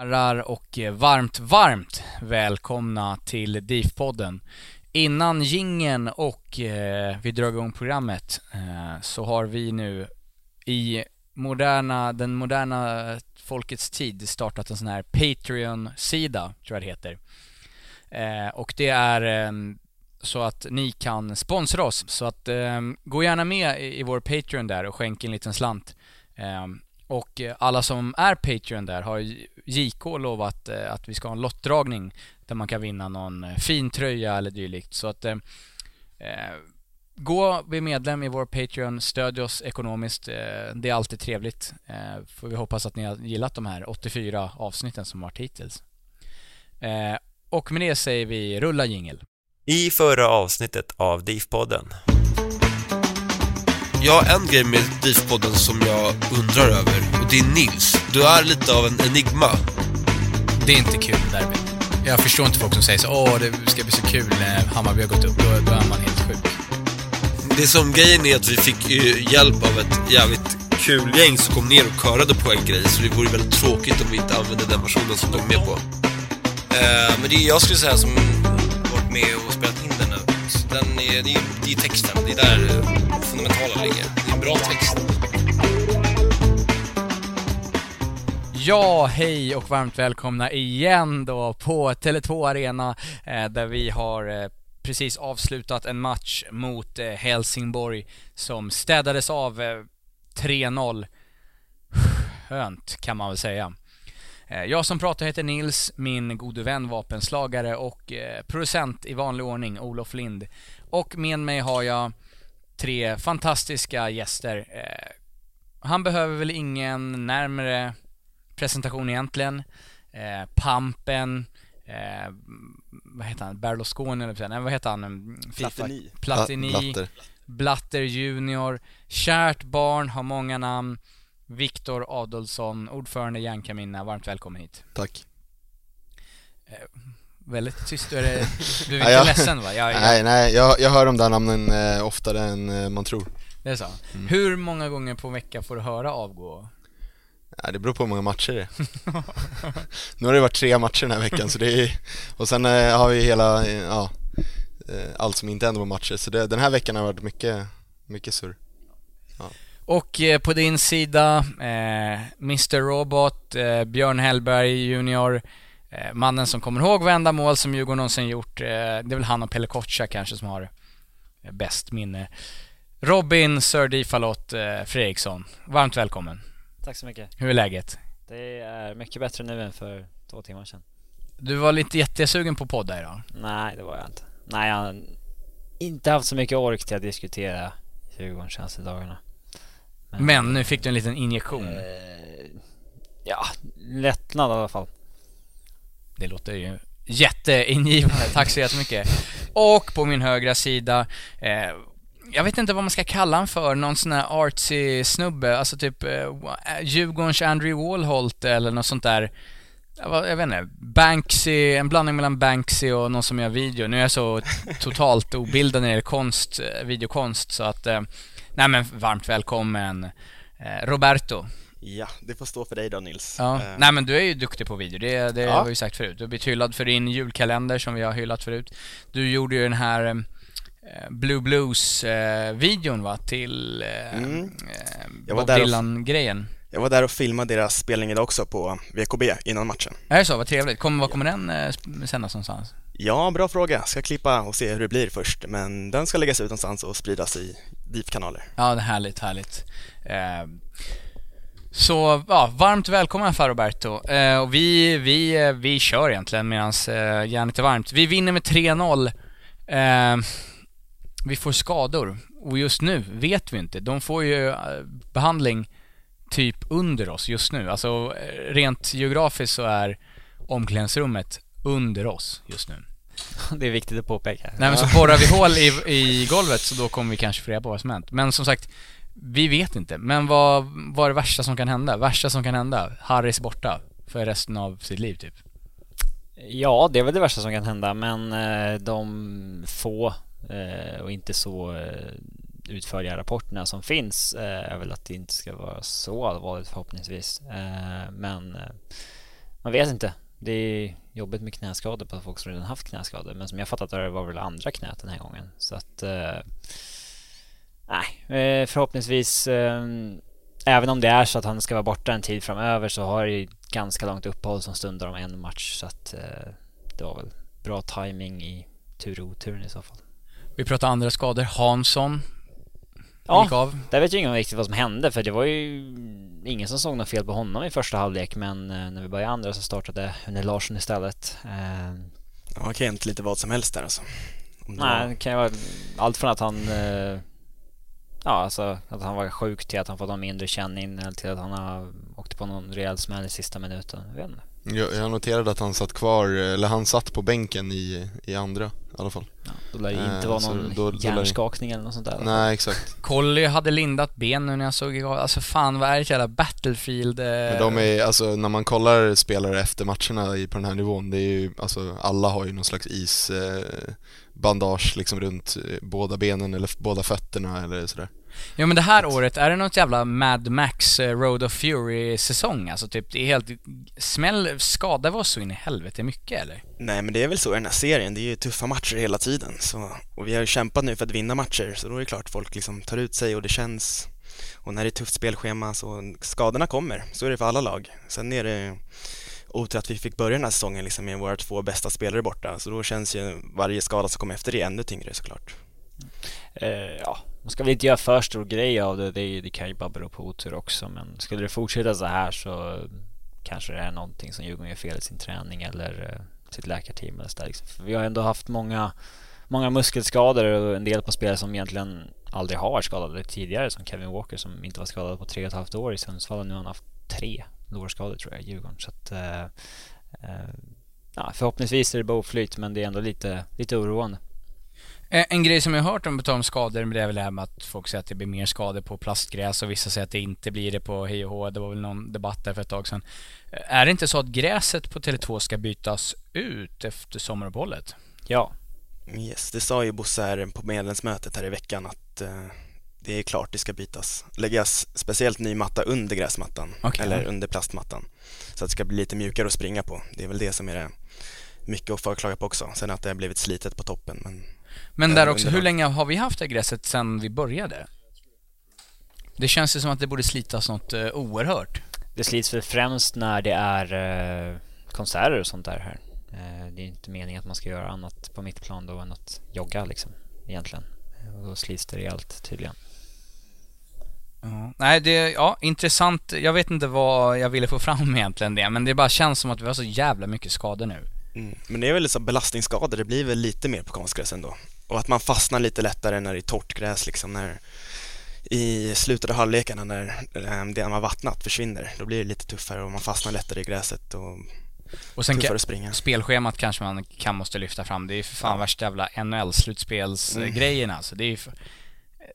Herrar och eh, varmt, varmt välkomna till DIF-podden. Innan gingen och eh, vi drar igång programmet eh, så har vi nu i moderna, den moderna folkets tid startat en sån här Patreon-sida, tror jag det heter. Eh, och det är eh, så att ni kan sponsra oss. Så att eh, gå gärna med i, i vår Patreon där och skänk en liten slant. Eh, och eh, alla som är Patreon där har JK lovat eh, att vi ska ha en lottdragning där man kan vinna någon eh, fin tröja eller dylikt. Så att eh, gå, bli medlem i vår Patreon, stödj oss ekonomiskt. Eh, det är alltid trevligt. Eh, får vi hoppas att ni har gillat de här 84 avsnitten som varit hittills. Eh, och med det säger vi rulla jingel. I förra avsnittet av DIF-podden. Jag har en grej med DIF-podden som jag undrar över och det är Nils. Du är lite av en enigma. Det är inte kul derby. Jag förstår inte folk som säger så åh det ska bli så kul när Hammarby har gått upp. Då, då är man helt sjuk. Det som grejen är att vi fick eh, hjälp av ett jävligt kul gäng som kom ner och körade på en grej så det vore väldigt tråkigt om vi inte använde den versionen som de är med på. Eh, men det är, jag skulle säga som varit med och spelat in den är, det, är, det är texten, det är där eh, det fundamentala ligger. Det är en bra text. Ja, hej och varmt välkomna igen då på Tele2 Arena eh, där vi har eh, precis avslutat en match mot eh, Helsingborg som städades av eh, 3-0. Skönt kan man väl säga. Eh, Jag som pratar heter Nils, min gode vän, vapenslagare och eh, producent i vanlig ordning, Olof Lind. Och med mig har jag tre fantastiska gäster. Eh, Han behöver väl ingen närmare presentation egentligen. Pampen, eh, vad heter han, Berlusconi eller nej, vad heter han? Mm, FIFA. Platini. Platini. Blatter. Blatter Junior, kärt barn, har många namn. Viktor Adolfsson, ordförande i Järnkamina, varmt välkommen hit. Tack. Väldigt tyst, du är, du är jag- ledsen va? Jag, Nej, nej, jag, jag hör de där namnen eh, oftare än eh, man tror. Det är så? Mm. Hur många gånger på vecka får du höra avgå? Ja, det beror på hur många matcher det är. nu har det varit tre matcher den här veckan, så det är, och sen eh, har vi hela, eh, ja, eh, allt som inte händer på matcher. Så det, den här veckan har varit mycket, mycket surr. Och eh, på din sida, eh, Mr Robot, eh, Björn Hellberg Junior, eh, mannen som kommer ihåg varenda mål som Djurgården någonsin gjort. Eh, det är väl han och Pelle Kotscha kanske som har eh, bäst minne. Robin Sir Difalot Fredriksson, varmt välkommen. Tack så mycket. Hur är läget? Det är mycket bättre nu än för två timmar sedan. Du var lite jättesugen på podda idag. Nej, det var jag inte. Nej, jag har inte haft så mycket ork till att diskutera Djurgården senaste dagarna. Men nu fick du en liten injektion. Eh, ja, lättnad i alla fall. Det låter ju jätteingivande, tack så jättemycket. Och på min högra sida, eh, jag vet inte vad man ska kalla han för, någon sån här artsy snubbe, alltså typ eh, Djurgårdens Andrew Wallholt eller något sånt där. Jag vet inte, Banksy, en blandning mellan Banksy och någon som gör video. Nu är jag så totalt obildad när det gäller konst, eh, videokonst så att, eh, nej men varmt välkommen eh, Roberto. Ja, det får stå för dig då Nils. Ja. Eh, Nej men du är ju duktig på video, det, det Ja. har vi ju sagt förut. Du har blivit hyllad för din julkalender som vi har hyllat förut. Du gjorde ju den här eh, Blue Blues-videon va, till Mm. Bob Dylan-grejen. Jag var där och filmade deras spelning idag också på VKB innan matchen. Är det så? Vad trevligt. Kommer, var kommer den eh, sändas någonstans? Ja, bra fråga. Ska klippa och se hur det blir först, men den ska läggas ut någonstans och spridas i DIF-kanaler. Ja, det är härligt, härligt. Eh, så, ja, varmt välkommen för Roberto. Eh, och vi, vi, eh, vi kör egentligen medan eh, järnet är varmt. Vi vinner med 3-0. Eh, vi får skador och just nu vet vi inte. De får ju eh, behandling typ under oss just nu. Alltså eh, rent geografiskt så är omklädningsrummet under oss just nu. Det är viktigt att påpeka. Nej men så borrar vi hål i, i golvet så då kommer vi kanske få reda på vad som hänt. Men som sagt, vi vet inte. Men vad, vad är det värsta som kan hända? Värsta som kan hända? Harris borta för resten av sitt liv typ. Ja, det är väl det värsta som kan hända, men eh, de få eh, och inte så utförliga rapporterna som finns eh, är väl att det inte ska vara så allvarligt förhoppningsvis. Eh, Men eh, man vet inte. Det är jobbigt med knäskador på folk som redan haft knäskador, men som jag fattat det var väl andra knät den här gången. Så att eh, Nej, eh, förhoppningsvis Även om det är så att han ska vara borta en tid framöver så har det ju ganska långt uppehåll som stundar om en match så att det var väl bra timing i tur och oturen i så fall. Vi pratar andra skador. Hansson Ja, gick av. där vet ju ingen riktigt vad som hände för det var ju ingen som såg något fel på honom i första halvlek men eh, när vi började andra så startade Unne Larsson istället. Eh, Ja, det kan ju inte lite vad som helst där alltså. Om Nej, det kan ju vara allt från att han eh, Ja, alltså att han var sjuk till att han fått någon mindre känning eller till att han har åkt på någon rejäl smäll i sista minuten. Jag vet inte. Jag, jag noterade att han satt kvar, eller han satt på bänken i, i andra i alla fall. Då lär det ju inte Eh, vara någon då- då hjärnskakning eller något sånt där. Nej, exakt. Colly hade lindat ben nu när jag såg igång. Alltså fan vad är det jävla battlefield? Eh, Men de är, alltså när man kollar spelare efter matcherna i, på den här nivån, det är ju, alltså alla har ju någon slags isbandage eh, bandage liksom runt eh, båda benen eller båda fötterna eller sådär. Ja men det här året, är det något jävla Mad Max eh, Road of Fury säsong? Alltså typ, det är helt, smäll, skadar vi oss så in i helvete mycket eller? Nej, men det är väl så i den här serien. Det är ju tuffa matcher hela tiden. Så, och vi har ju kämpat nu för att vinna matcher, så då är det klart folk liksom tar ut sig och det känns. Och när det är tufft spelschema så skadorna kommer. Så är det för alla lag. Sen är det otur att vi fick börja den här säsongen liksom med våra två bästa spelare borta. Så då känns ju varje skada som kommer efter det ännu tyngre såklart. Eh, ja, man ska väl inte göra för stor grej av det. Det, det kan ju bara bero på otur också. Men skulle det fortsätta så här så kanske det är någonting som Djurgården gör fel i sin träning eller eh, sitt läkarteam eller så där, liksom. För Vi har ändå haft många, många muskelskador och en del på spelare som egentligen aldrig har varit skadade tidigare som Kevin Walker som inte var skadad på tre och ett halvt år i Sundsvall och nu har han haft tre lårskador tror jag i Djurgården. Så att, eh, eh, ja, förhoppningsvis är det bara oflyt men det är ändå lite, lite oroande. Eh, En grej som jag har hört om, om skador, men det är väl det här med att folk säger att det blir mer skador på plastgräs och vissa säger att det inte blir det på hej och hå. Det var väl någon debatt där för ett tag sedan. Eh, Är det inte så att gräset på Tele2 ska bytas ut efter sommaruppehållet? Ja. Yes, det sa ju Bosse här på medlemsmötet här i veckan att eh, det är klart det ska bytas. Läggas speciellt ny matta under gräsmattan Okej. eller under plastmattan. Så att det ska bli lite mjukare att springa på. Det är väl det som är det mycket att förklaga på också. Sen att det har blivit slitet på toppen. Men, Men där också, hur länge har vi haft det gräset sedan vi började? Det känns ju som att det borde slitas något eh, oerhört. Det slits väl främst när det är eh, konserter och sånt där här. Eh, det är inte meningen att man ska göra annat på mittplan då än att jogga liksom, egentligen. Och då slits det rejält tydligen. Ja. Nej, det, ja, intressant. Jag vet inte vad jag ville få fram egentligen det, men det bara känns som att vi har så jävla mycket skador nu. Mm. men det är väl liksom belastningsskador. Det blir väl lite mer på konstgräs ändå. Och att man fastnar lite lättare när det är torrt gräs liksom. När i slutet av halvlekarna när eh, det man vattnat försvinner. Då blir det lite tuffare och man fastnar lättare i gräset och, Och sen tuffare att springa. spelschemat kanske man kan måste lyfta fram. Det är ju för fan värsta jävla NHL-slutspelsgrejerna alltså. Det är ju för...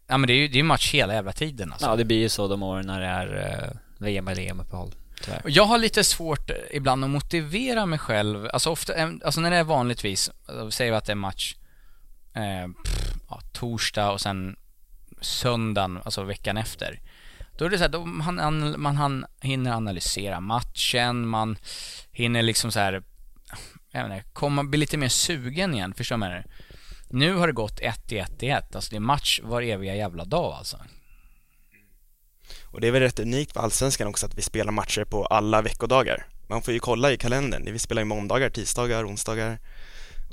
ja men det är ju det är match hela jävla tiden alltså. Ja, det blir ju så de åren när det är eh, VM eller EM-uppehåll tyvärr. Jag har lite svårt eh, ibland att motivera mig själv, alltså ofta, eh, alltså när det är vanligtvis, eh, säger vi att det är match eh, pff, ja, torsdag och sen söndagen, alltså veckan efter. Då är det så här, då man, man han, hinner analysera matchen, man hinner liksom så här, jag vet inte, komma, bli lite mer sugen igen, förstår man det? Nu har det gått 1 i 1 i 1, alltså det är match var eviga jävla dag alltså. Och det är väl rätt unikt för Allsvenskan också att vi spelar matcher på alla veckodagar. Man får ju kolla i kalendern, vi spelar ju måndagar, tisdagar, onsdagar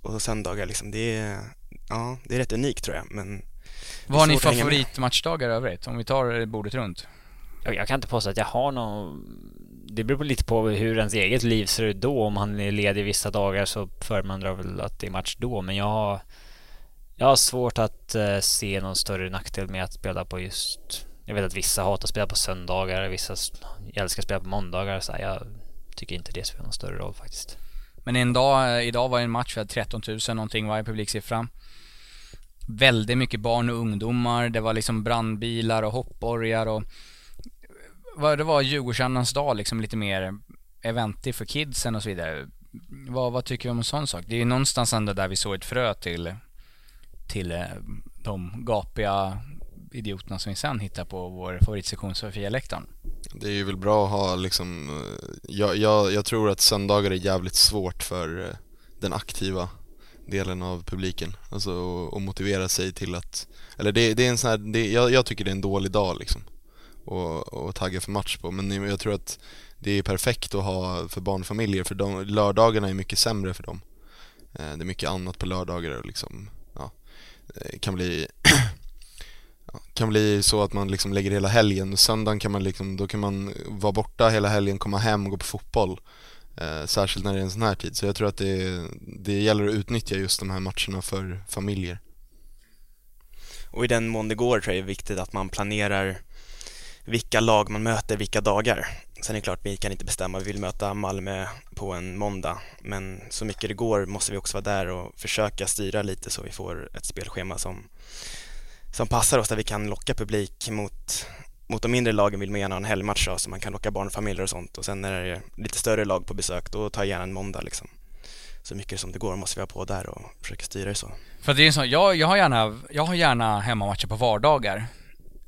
och söndagar liksom. Det är, ja, det är rätt unikt tror jag, men Vad har ni favoritmatchdagar övrigt? Om vi tar bordet runt. Jag, jag kan inte påstå att jag har någon... Det beror på lite på hur ens eget liv ser ut då. Om man är ledig vissa dagar så föredrar väl att det är match då. Men jag har, jag har svårt att eh, se någon större nackdel med att spela på just... Jag vet att vissa hatar att spela på söndagar, vissa älskar att spela på måndagar. Så här, jag tycker inte det spelar någon större roll faktiskt. Men en dag, eh, idag var det en match, vi hade 13 000 någonting var i publiksiffran. Väldigt mycket barn och ungdomar, det var liksom brandbilar och hoppborgar och vad det var Djurgårdsandans dag liksom lite mer eventig för kidsen och så vidare. Vad, vad tycker vi om en sån sak? Det är ju någonstans ändå där vi såg ett frö till, till eh, de gapiga idioterna som vi sen hittar på vår favoritsektion Sofia-läktaren. Det är ju väl bra att ha liksom, eh, jag, jag, jag tror att söndagar är jävligt svårt för eh, den aktiva delen av publiken. Alltså att- motivera sig till att, eller det, det är en sån här, det, jag, jag tycker det är en dålig dag liksom. Och, och tagga för match på. Men jag tror att det är perfekt att ha för barnfamiljer för de, lördagarna är mycket sämre för dem. Eh, det är mycket annat på lördagar och liksom, ja, det kan bli kan bli så att man liksom lägger hela helgen. Söndagen kan man liksom, då kan man vara borta hela helgen, komma hem och gå på fotboll. Eh, särskilt när det är en sån här tid. Så jag tror att det, det gäller att utnyttja just de här matcherna för familjer. Och i den mån det går tror jag det är viktigt att man planerar vilka lag man möter vilka dagar. Sen är det klart, vi kan inte bestämma, vi vill möta Malmö på en måndag. Men så mycket det går måste vi också vara där och försöka styra lite så vi får ett spelschema som, som passar oss, där vi kan locka publik mot, mot de mindre lagen vill man gärna ha en helgmatch då, så man kan locka barnfamiljer och sånt. Och sen när det är lite större lag på besök, då tar jag gärna en måndag liksom. Så mycket som det går måste vi ha på där och försöka styra det så. För det är ju så, jag, jag har gärna, jag har gärna hemmamatcher på vardagar.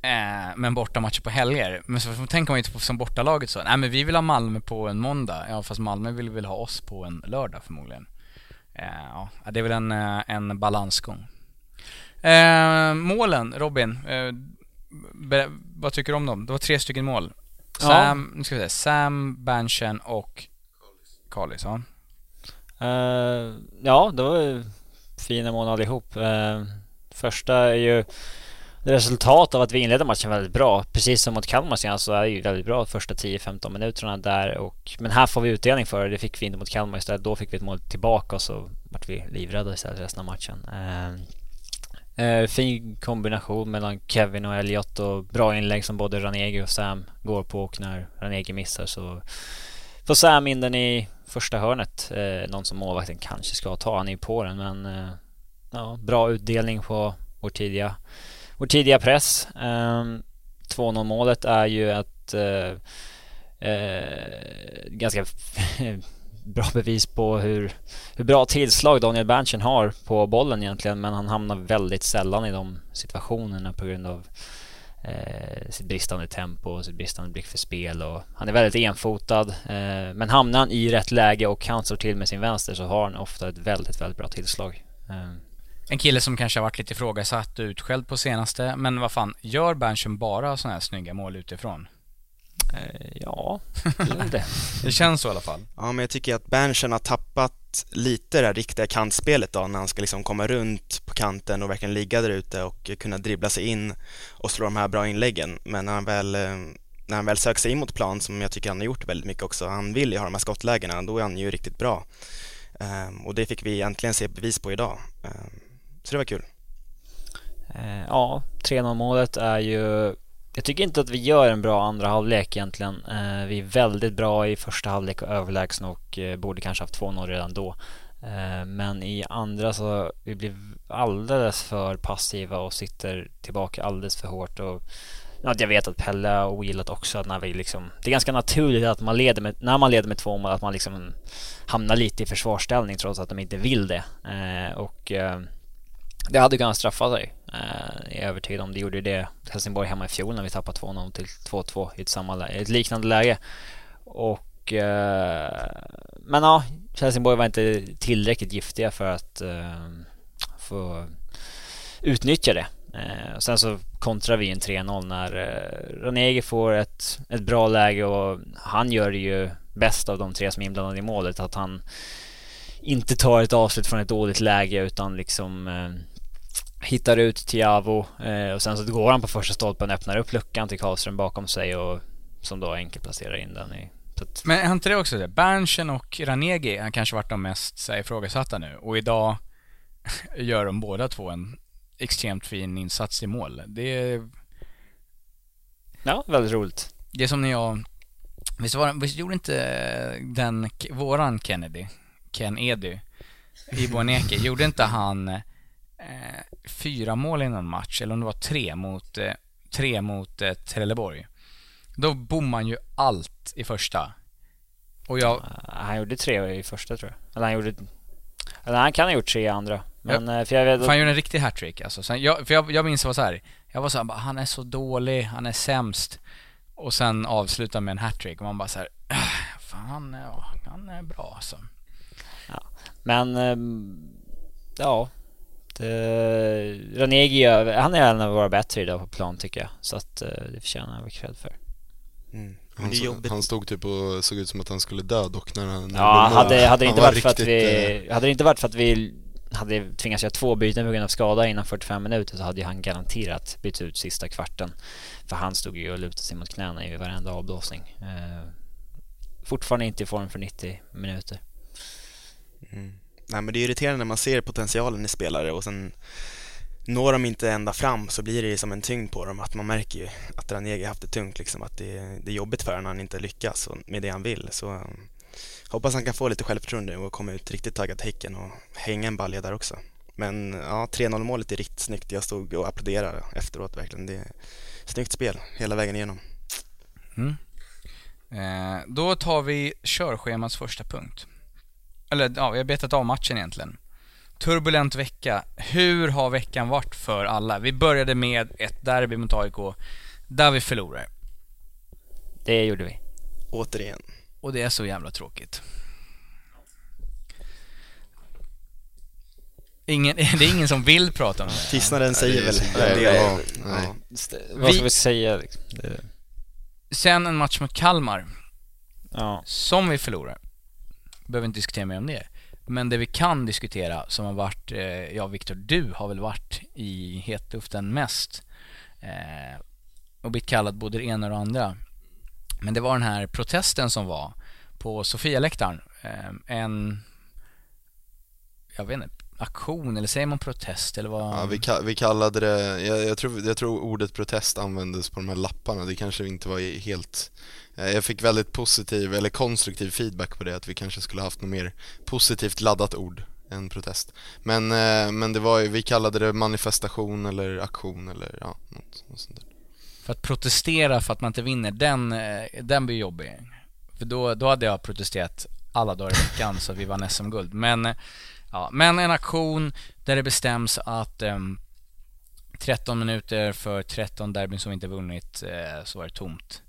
Eh, men bortamatcher på helger. Men så tänker man ju inte på som bortalaget så. Nej men vi vill ha Malmö på en måndag. Ja fast Malmö vill väl ha oss på en lördag förmodligen. Eh, ja, det är väl en, eh, en balansgång. Eh, målen, Robin. Eh, ber- vad tycker du om dem? Det var tre stycken mål. Ja. Sam, nu ska vi se. Sam, Banchen och Kallis, ja. Eh, ja, det var ju fina mål allihop. Uh, första är ju resultat av att vi inledde matchen väldigt bra. Precis som mot Kalmar senast så är det ju väldigt bra första 10-15 minuterna där. Och, men här får vi utdelning för det. Det fick vi inte mot Kalmar istället. Då fick vi ett mål tillbaka och så vart vi livrädda istället resten av matchen. Eh, eh, fin kombination mellan Kevin och Elliot och bra inlägg som både Ranegi och Sam går på och när Ranegi missar så får Sam in den i första hörnet. Eh, någon som målvakten kanske ska ta. Han är ju på den men eh, ja, bra utdelning på vår tidiga, vår tidiga press. Eh, 2-0 målet är ju ett eh, eh, ganska bra bevis på hur, hur bra tillslag Daniel Berntsen har på bollen egentligen men han hamnar väldigt sällan i de situationerna på grund av eh, sitt bristande tempo och sitt bristande blick för spel och han är väldigt enfotad eh, men hamnar han i rätt läge och han slår till med sin vänster så har han ofta ett väldigt, väldigt bra tillslag. Eh, En kille som kanske har varit lite ifrågasatt och utskälld på senaste, men vad fan, gör Berntsen bara sådana här snygga mål utifrån? Eh, ja, det. det känns så i alla fall. Ja, men jag tycker att Berntsen har tappat lite det här riktiga kantspelet då när han ska liksom komma runt på kanten och verkligen ligga där ute och kunna dribbla sig in och slå de här bra inläggen. Men när han väl, eh, när han väl söker sig in mot plan, som jag tycker han har gjort väldigt mycket också, han vill ju ha de här skottlägena, då är han ju riktigt bra. Ehm, Och det fick vi äntligen se bevis på idag. Ehm, Så det var kul. Eh, ja, 3-0 målet är ju... Jag tycker inte att vi gör en bra andra halvlek egentligen. Eh, vi är väldigt bra i första halvlek och överlägsna och eh, borde kanske haft 2-0 redan då. Eh, men i andra så vi blir alldeles för passiva och sitter tillbaka alldeles för hårt. Och, ja, jag vet att Pelle har ogillat också att när vi liksom, det är ganska naturligt att man leder med, när man leder med två mål att man liksom hamnar lite i försvarsställning trots att de inte vill det. Eh, och eh, det hade kunnat straffa sig. Eh, Jag är övertygad om det gjorde det Helsingborg hemma i fjol när vi tappade 2-0 till 2-2 i ett, samma, ett liknande läge. Och eh, men ja, Helsingborg var inte tillräckligt giftiga för att eh, få utnyttja det. Uh, sen så kontrar vi en 3-0 när uh, Ranegi får ett, ett bra läge och han gör det ju bäst av de tre som är inblandade i målet. Att han inte tar ett avslut från ett dåligt läge utan liksom eh, hittar ut till Javo och sen så går han på första stolpen, öppnar upp luckan till Karlström bakom sig och som då enkelt placerar in den i att... Men är inte det också det? Berntsen och Ranegi har kanske varit de mest så här, ifrågasatta nu och idag gör de båda två en extremt fin insats i mål. Det är... Ja, väldigt roligt. Det är som när jag... Visst, var, visst gjorde inte den, våran Kennedy, Ken Edy, i Boneke, gjorde inte han eh, fyra mål i någon match, eller om det var tre mot, eh, tre mot eh, Trelleborg? Då bommar han ju allt i första. Och jag... Han gjorde tre i första tror jag. Eller han gjorde... Eller han kan ha gjort tre i andra. Men ja. Eh, för jag vet... För han gjorde en riktig hattrick alltså. Sen, jag, för jag, jag minns det var så här. Jag var så här, han är så dålig, han är sämst. Och sen avsluta med en hattrick och man bara så här, äh, fan, ja, han är bra alltså. Ja. Men, ehm, ja. Det, Ranegi, han är en av våra bättre idag på plan tycker jag. Så att eh, det förtjänar han cred för. Mm. Han, så, han, stod typ och såg ut som att han skulle dö dock när han... Ja, hade, hade, inte varit för att vi, eh, hade det inte varit för att vi hade tvingats göra två byten på grund av skada innan 45 minuter så hade ju han garanterat bytt ut sista kvarten. För han stod ju och lutade sig mot knäna i varenda avblåsning. Eh, fortfarande inte i form för 90 minuter. Mm. Nej men det är irriterande när man ser potentialen i spelare och sen når de inte ända fram så blir det som en tyngd på dem att man märker ju att Ranegi haft det tungt liksom att det, det är jobbigt för honom när han inte lyckas med det han vill så um, hoppas han kan få lite självförtroende och komma ut riktigt taggad till Häcken och hänga en balja där också. Men ja, 3-0 målet är riktigt snyggt. Jag stod och applåderade efteråt verkligen. Det är snyggt spel hela vägen igenom. Mm. Eh, då tar vi körschemans första punkt. Eller ja, vi har betat av matchen egentligen turbulent vecka. Hur har veckan varit för alla? Vi började med ett derby mot AIK, där vi förlorade. Det gjorde vi. Återigen. Och det är så jävla tråkigt. Ingen, det är ingen som vill prata om det. Tystnaden säger väl en del. Vad ska vi säga? Liksom? Sen en match mot Kalmar. Ja. Som vi förlorar. Behöver inte diskutera mer om det. Men det vi kan diskutera som har varit, eh, ja Viktor, du har väl varit i hetluften mest eh, och blivit kallad både det ena och det andra. Men det var den här protesten som var på Sofialäktaren. Eh, en, jag vet inte, aktion eller säger man protest eller vad? Ja, vi, vi kallade det, jag, jag, tror, jag tror ordet protest användes på de här lapparna, det kanske inte var helt Eh, jag fick väldigt positiv, eller konstruktiv feedback på det, att vi kanske skulle haft något mer positivt laddat ord än protest. Men, eh, men det var ju, vi kallade det manifestation eller aktion eller ja, något, något sånt där. För att protestera för att man inte vinner, den, eh, den blir jobbig. För då, då hade jag protesterat alla dagar i veckan så att vi vann SM-guld. Men, ja, men en aktion där det bestäms att ehm, um, 13 minuter för 13 derbyn som vi inte vunnit uh, så var det tomt.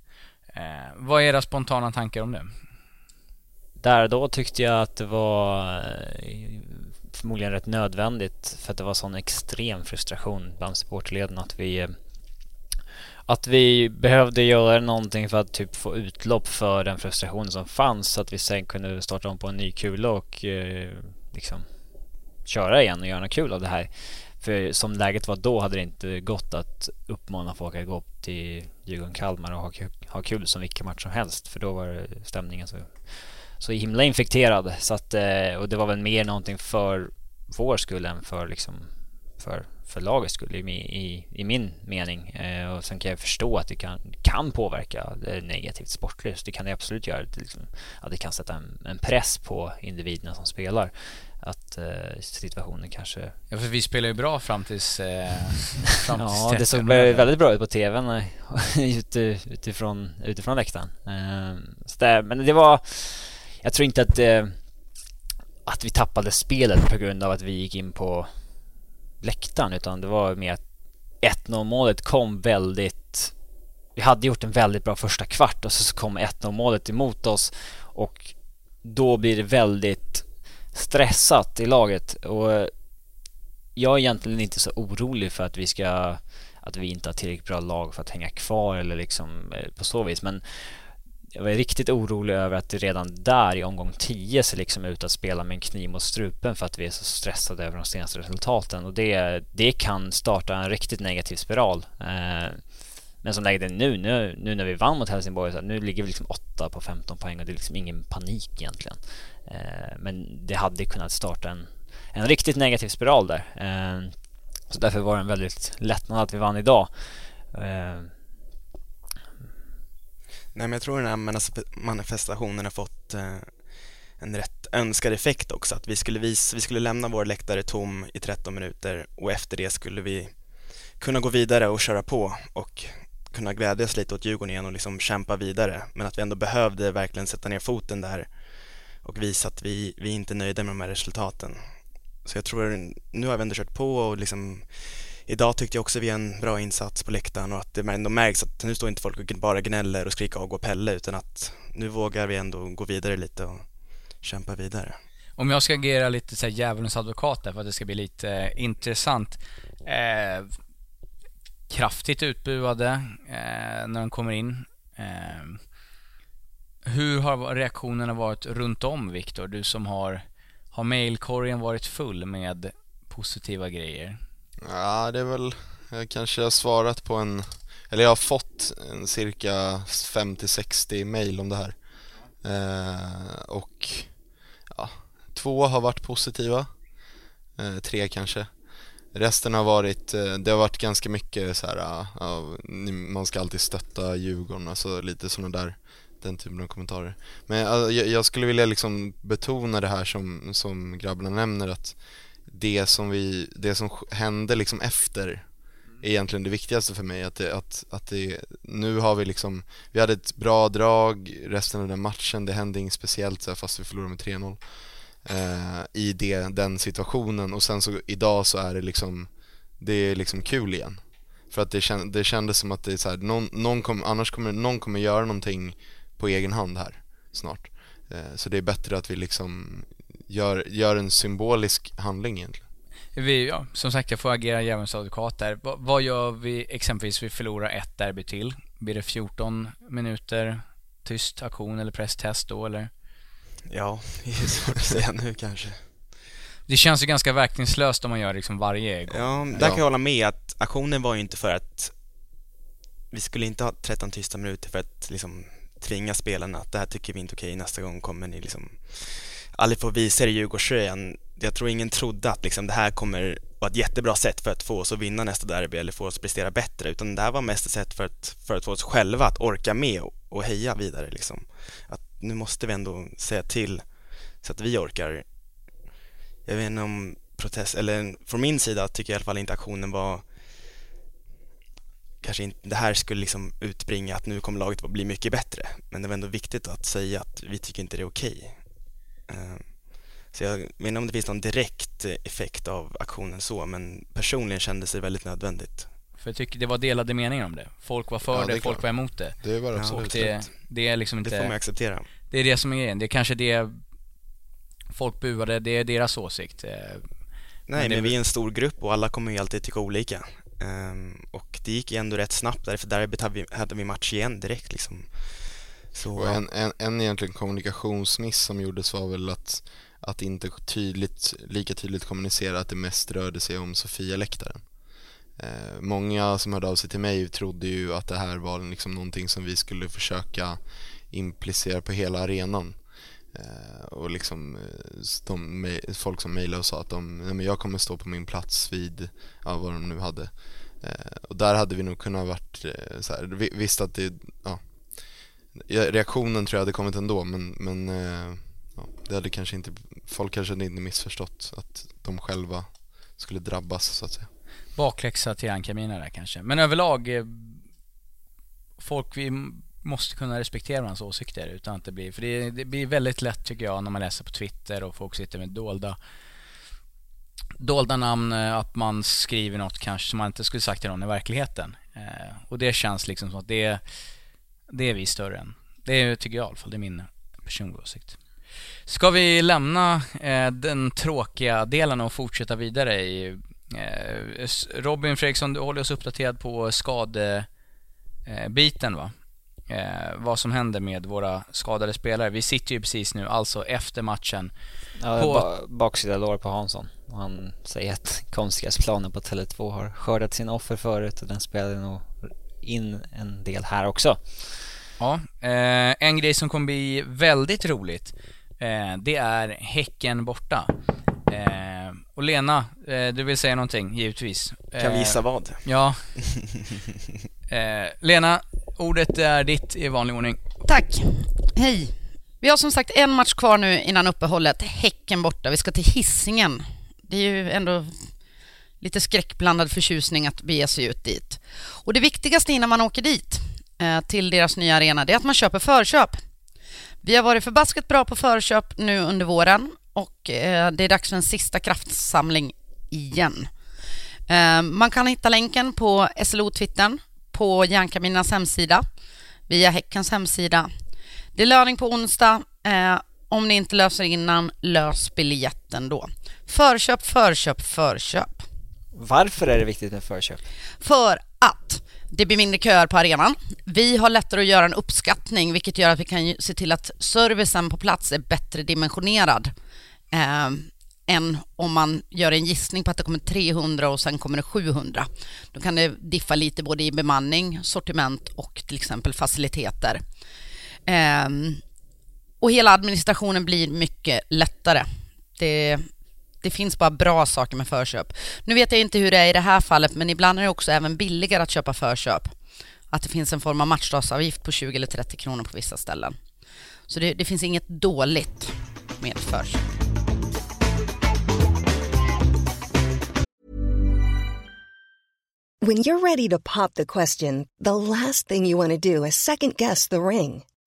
Eh, vad är era spontana tankar om det? Där då tyckte jag att det var eh, förmodligen rätt nödvändigt för att det var sån extrem frustration bland supportleden att vi eh, att vi behövde göra någonting för att typ få utlopp för den frustration som fanns så att vi sen kunde starta om på en ny kula och eh, liksom köra igen och göra något kul av det här. För som läget var då hade det inte gått att uppmana folk att gå upp till Djurgården-Kalmar och ha, ha kul som vilken match som helst. För då var stämningen så, så himla infekterad. Så att, eh, och det var väl mer någonting för vår skull än för, liksom, för, för lagets skull i, i, i min mening. Eh, och sen kan jag förstå att det kan, kan påverka det negativt sportligt. Det kan det absolut göra. Det, liksom, att det kan sätta en, en press på individerna som spelar att eh, situationen kanske... Ja, för vi spelar ju bra fram tills... Eh, fram tills ja, det såg väldigt bra ut på TVn utifrån, utifrån läktaren. Eh, det, men det var... Jag tror inte att, eh, att vi tappade spelet på grund av att vi gick in på läktaren utan det var mer att 1-0 målet kom väldigt... Vi hade gjort en väldigt bra första kvart och så kom 1-0 målet emot oss och då blir det väldigt stressat i laget och eh, jag är egentligen inte så orolig för att vi ska att vi inte har tillräckligt bra lag för att hänga kvar eller liksom eh, på så vis men jag var riktigt orolig över att det redan där i omgång 10 ser liksom ut att spela med en kniv mot strupen för att vi är så stressade över de senaste resultaten och det, det kan starta en riktigt negativ spiral. Eh, men som läget är nu, nu, nu när vi vann mot Helsingborg, så nu ligger vi liksom 8 på 15 poäng och det är liksom ingen panik egentligen. Eh, men det hade kunnat starta en, en riktigt negativ spiral där. Eh, så därför var det en väldigt lättnad att vi vann idag. Eh, Nej men jag tror den här manifestationen har fått en rätt önskad effekt också. Att vi skulle, visa, vi skulle lämna vår läktare tom i 13 minuter och efter det skulle vi kunna gå vidare och köra på och kunna glädjas lite åt Djurgården igen och liksom kämpa vidare. Men att vi ändå behövde verkligen sätta ner foten där och visa att vi, vi inte är nöjda med de här resultaten. Så jag tror, nu har vi ändå kört på och liksom Idag tyckte jag också vi är en bra insats på läktaren och att det ändå märks att nu står inte folk och bara gnäller och skriker och Pelle utan att nu vågar vi ändå gå vidare lite och kämpa vidare. Om jag ska agera lite så här djävulens advokat där för att det ska bli lite eh, intressant. Eh, kraftigt utbuade eh, när de kommer in. Eh, hur har reaktionerna varit runt om Viktor? Du som har, har mailkorgen varit full med positiva grejer? Ja, det är väl, jag kanske har svarat på en, eller jag har fått en cirka 50-60 mail om det här. Eh, och ja, två har varit positiva, eh, tre kanske. Resten har varit, eh, det har varit ganska mycket så här, ja, man ska alltid stötta Djurgården, alltså lite sådana där den typen av kommentarer. Men jag, jag skulle vilja liksom betona det här som, som grabbarna nämner att det som, vi, det som hände liksom efter är egentligen det viktigaste för mig. Att, det, att, att det, nu har vi liksom, vi hade ett bra drag resten av den matchen, det hände inget speciellt så här, fast vi förlorade med 3-0 eh, i det, den situationen och sen så idag så är det liksom, det är liksom kul igen. För att det, känd, det kändes som att det är så här, någon, någon kom, annars kommer någon kommer göra någonting på egen hand här snart. Eh, så det är bättre att vi liksom gör, gör en symbolisk handling egentligen. Vi, ja, som sagt, jag får agera djävulens advokat där. V vad gör vi exempelvis vi förlorar ett derby till? Blir det 14 minuter tyst aktion eller presstest då eller? Ja, det är svårt att säga nu kanske. Det känns ju ganska verkningslöst om man gör liksom varje gång. Ja, där kan jag hålla med att aktionen var ju inte för att vi skulle inte ha 13 tysta minuter för att liksom tvinga spelarna att det här tycker vi inte är okej, nästa gång kommer ni liksom aldrig få visa er i Djurgårdströjan. Jag tror ingen trodde att liksom det här kommer vara ett jättebra sätt för att få oss att vinna nästa derby eller få oss att prestera bättre, utan det här var mest ett sätt för att, för att få oss själva att orka med och, och heja vidare liksom. Att nu måste vi ändå säga till så att vi orkar. Jag vet inte om protest, eller från min sida tycker jag i alla fall inte aktionen var kanske inte, det här skulle liksom utbringa att nu kommer laget att bli mycket bättre. Men det var ändå viktigt att säga att vi tycker inte det är okej. Okay. Eh, så jag vet inte om det finns någon direkt effekt av aktionen så, men personligen kändes det väldigt nödvändigt. För jag tycker det var delade meningar om det. Folk var för ja, det, det folk var emot det. Det var absolut det, det är liksom inte... Det får man acceptera. Det är det som är grejen. Det är kanske det folk buade, det är deras åsikt. Eh, Nej, men, men vi är en stor grupp och alla kommer ju alltid tycka olika. Um, och det gick ändå rätt snabbt där, för derbyt hade vi, hade vi match igen direkt liksom. Så, och en, en, en egentligen kommunikationsmiss som gjordes var väl att, att inte tydligt, lika tydligt kommunicera att det mest rörde sig om Sofia-läktaren. Eh, många som hörde av sig till mig trodde ju att det här var liksom någonting som vi skulle försöka implicera på hela arenan. Eh, och liksom eh, de, folk som mejlade och sa att de, nej, men jag kommer stå på min plats vid, ja vad de nu hade. Eh, och där hade vi nog kunnat varit eh, så här, visst att det, ja, reaktionen tror jag hade kommit ändå men, men eh, ja, det hade kanske inte, folk kanske hade inte missförstått att de själva skulle drabbas så att säga. Bakläxa till Ankamina där kanske. Men överlag, eh, folk vi måste kunna respektera varandras åsikter utan att det blir, för det, det, blir väldigt lätt tycker jag när man läser på Twitter och folk sitter med dolda dolda namn, eh, att man skriver något kanske som man inte skulle sagt till någon i verkligheten. Eh, och det känns liksom som att det, det är vi större än. Det tycker jag i alla fall, det är min personliga åsikt. Ska vi lämna eh, den tråkiga delen och fortsätta vidare i eh, Robin Fredriksson, du håller oss uppdaterad på skadebiten eh, va? Eh, vad som händer med våra skadade spelare. Vi sitter ju precis nu alltså efter matchen. Ja, på... baksida lår på Hansson. Han säger att konstgräsplanen på Tele2 har skördat sina offer förut och den spelar nog in en del här också. Ja, eh, en grej som kommer bli väldigt roligt eh, det är Häcken borta. Eh, och Lena, eh, du vill säga någonting givetvis? Kan vi gissa vad? Ja. Lena, ordet är ditt i vanlig ordning. Tack. Hej. Vi har som sagt en match kvar nu innan uppehållet. Häcken borta. Vi ska till Hissingen. Det är ju ändå lite skräckblandad förtjusning att bege sig ut dit. Och det viktigaste innan man åker dit till deras nya arena, det är att man köper förköp. Vi har varit förbaskat bra på förköp nu under våren och eh, det är dags för en sista kraftsamling igen. Eh, man kan hitta länken på SLO-twittern, på Järnkaminernas hemsida, via Häckens hemsida. Det är löning på onsdag. Eh, om ni inte löser innan, lös biljetten då. Förköp, förköp, förköp. Varför är det viktigt med förköp? För att det blir mindre köer på arenan. Vi har lättare att göra en uppskattning vilket gör att vi kan se till att servicen på plats är bättre dimensionerad eh, än om man gör en gissning på att det kommer 300 och sen kommer det 700. Då kan det diffa lite både i bemanning, sortiment och till exempel faciliteter. Eh, och hela administrationen blir mycket lättare. Det det finns bara bra saker med förköp. Nu vet jag inte hur det är i det här fallet, men ibland är det också även billigare att köpa förköp. Att det finns en form av matchdagsavgift på 20 eller 30 kronor på vissa ställen. Så det, det finns inget dåligt med förköp. When you're ready to pop the question, the last thing you want to do is second guess the ring.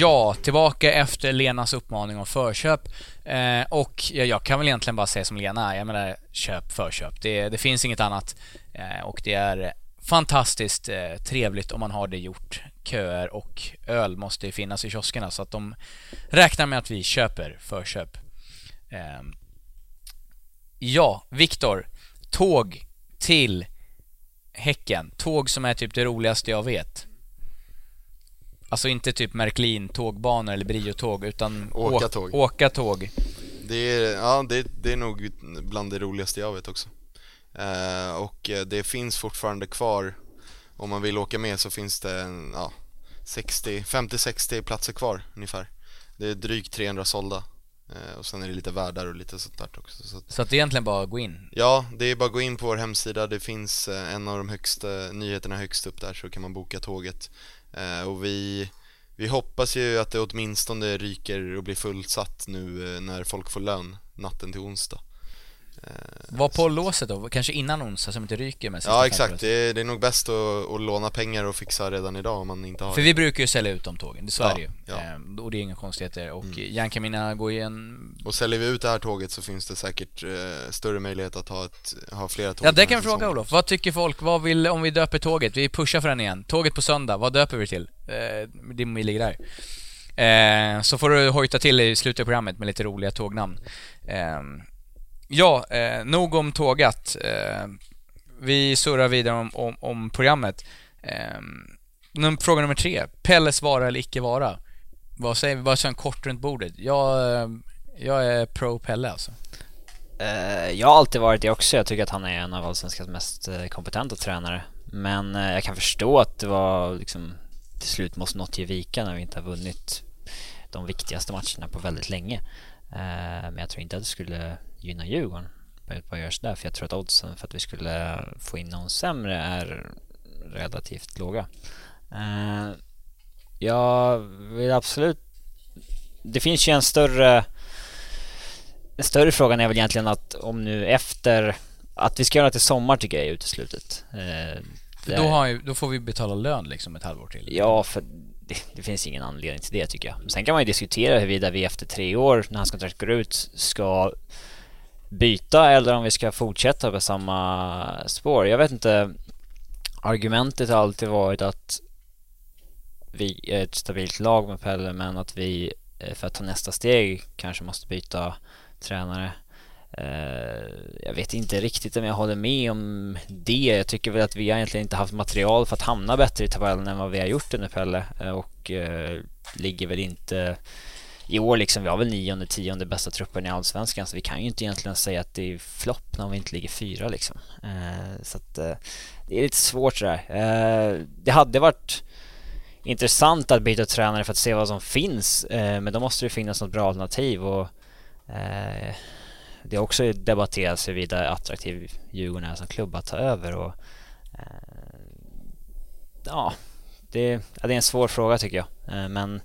Ja, tillbaka efter Lenas uppmaning om förköp. Eh, och ja, jag kan väl egentligen bara säga som Lena, jag menar köp, förköp. Det, det finns inget annat. Eh, och det är fantastiskt eh, trevligt om man har det gjort. Köer och öl måste ju finnas i kioskerna så att de räknar med att vi köper förköp. Eh, ja, Viktor. Tåg till Häcken. Tåg som är typ det roligaste jag vet. Alltså inte typ Märklin tågbanor eller Brio-tåg utan Åka åk- tåg. Åka tåg. Det är, ja, det, det är nog bland det roligaste jag vet också. Eh, och eh, det finns fortfarande kvar, om man vill åka med så finns det en, ja, 60, 50-60 platser kvar ungefär. Det är drygt 300 sålda. Eh, och sen är det lite värdar och lite sånt där också. Så att, Så att det är egentligen bara att gå in. Ja, det är bara att gå in på vår hemsida. Det finns eh, en av de högsta nyheterna högst upp där så kan man boka tåget. Eh, och vi, vi hoppas ju att det åtminstone ryker och blir fullsatt nu när folk får lön natten till onsdag. Var på låset då, kanske innan onsdag som inte ryker med Ja exakt, det är, det är nog bäst att, att låna pengar och fixa redan idag om man inte har För vi brukar ju sälja ut de tågen, det så Ja, är det ju. ja. Mm. Ehm, och det är inga konstigheter. Och Jan Camina går ju en... Och säljer vi ut det här tåget så finns det säkert eh, större möjlighet att ha, ett, ha flera tåg Ja, det kan vi fråga. Olof. Vad tycker folk? Vad vill, om vi döper tåget? Vi pushar för den igen. Tåget på söndag, vad döper vi till? Eh, det ligger där. Eh, så får du hojta till i slutet av programmet med lite roliga tågnamn. Ja, eh, nog om tågat. Eh, vi surrar vidare om, om, om programmet. Eh, num- fråga nummer tre. Pelles vara eller icke vara? Vad säger vi? Bara kör en kort runt bordet. Jag, eh, jag är pro Pelle alltså. Eh, jag har alltid varit det också. Jag tycker att han är en av allsvenskans mest eh, kompetenta tränare. Men eh, jag kan förstå att det var liksom till slut måste något ge vika när vi inte har vunnit de viktigaste matcherna på väldigt länge. Men jag tror inte att det skulle gynna Djurgården att bara göra sådär. För jag tror att oddsen för att vi skulle få in någon sämre är relativt låga. Eh, jag vill absolut... Det finns ju en större den större frågan är väl egentligen att om nu efter att vi ska göra till sommar tycker jag är uteslutet. Eh, För då, har, då får vi betala lön liksom ett halvår till. Ja, för det, det finns ingen anledning till det tycker jag. Sen kan man ju diskutera huruvida vi efter tre år, när hans kontrakt går ut, ska byta eller om vi ska fortsätta på samma spår. Jag vet inte. Argumentet har alltid varit att vi är ett stabilt lag med Pelle men att vi eh, för att ta nästa steg kanske måste byta tränare. Eh, jag vet inte riktigt om jag håller med om det. Jag tycker väl att vi har egentligen inte haft material för att hamna bättre i tabellen än vad vi har gjort under Pelle eh, och ligger väl inte i år liksom, vi har väl nionde, tionde bästa truppen i Allsvenskan så vi kan ju inte egentligen säga att det är flopp när vi inte ligger fyra liksom. Eh, Så att eh, det är lite svårt sådär. Eh, Det hade varit intressant att byta tränare för att se vad som finns eh, men då måste det finnas något bra alternativ och eh, det har också debatterats huruvida attraktiv Djurgården är som klubb att ta över och eh, ja, det, ja, det är en svår fråga tycker jag. Eh, men